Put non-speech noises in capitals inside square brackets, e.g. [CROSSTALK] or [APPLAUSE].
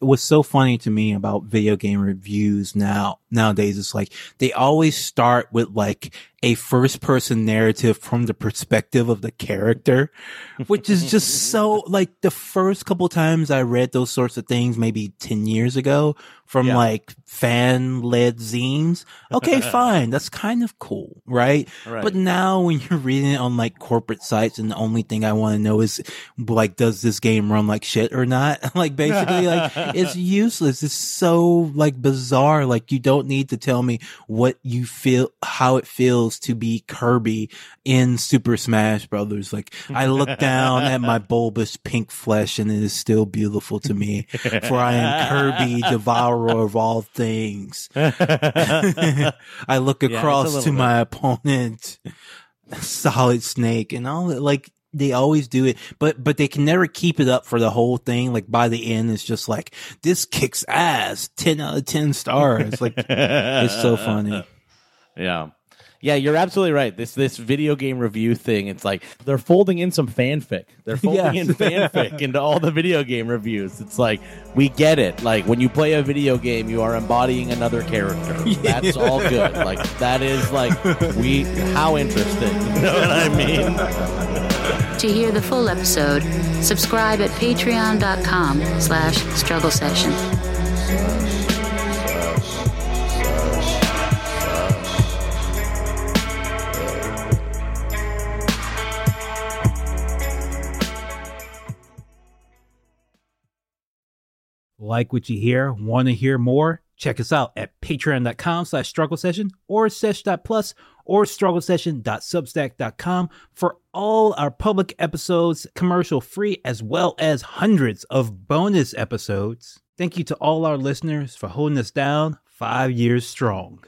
what's so funny to me about video game reviews now nowadays is like they always start with like a first person narrative from the perspective of the character, which is just [LAUGHS] so like the first couple times I read those sorts of things, maybe 10 years ago from yeah. like fan led zines. Okay, [LAUGHS] fine. That's kind of cool, right? right? But now when you're reading it on like corporate sites and the only thing I want to know is like, does this game run like shit or not? [LAUGHS] like basically like it's useless. It's so like bizarre. Like you don't need to tell me what you feel, how it feels to be Kirby in Super Smash Brothers. Like I look [LAUGHS] down at my bulbous pink flesh and it is still beautiful to me for I am Kirby, [LAUGHS] devourer of all things. [LAUGHS] I look across yeah, to bit. my opponent, Solid Snake and all that. Like they always do it, but but they can never keep it up for the whole thing. Like by the end, it's just like this kicks ass, ten out of ten stars. Like it's so funny. [LAUGHS] Yeah. Yeah, you're absolutely right. This this video game review thing, it's like they're folding in some fanfic. They're folding yes. in fanfic into all the video game reviews. It's like we get it. Like when you play a video game, you are embodying another character. Yeah. [LAUGHS] That's all good. Like that is like we how interesting. [LAUGHS] You know what I mean? To hear the full episode, subscribe at patreon.com slash struggle session. Like what you hear? Want to hear more? Check us out at patreon.com slash struggle session or sesh.plus or struggle session.substack.com for all our public episodes, commercial free, as well as hundreds of bonus episodes. Thank you to all our listeners for holding us down five years strong.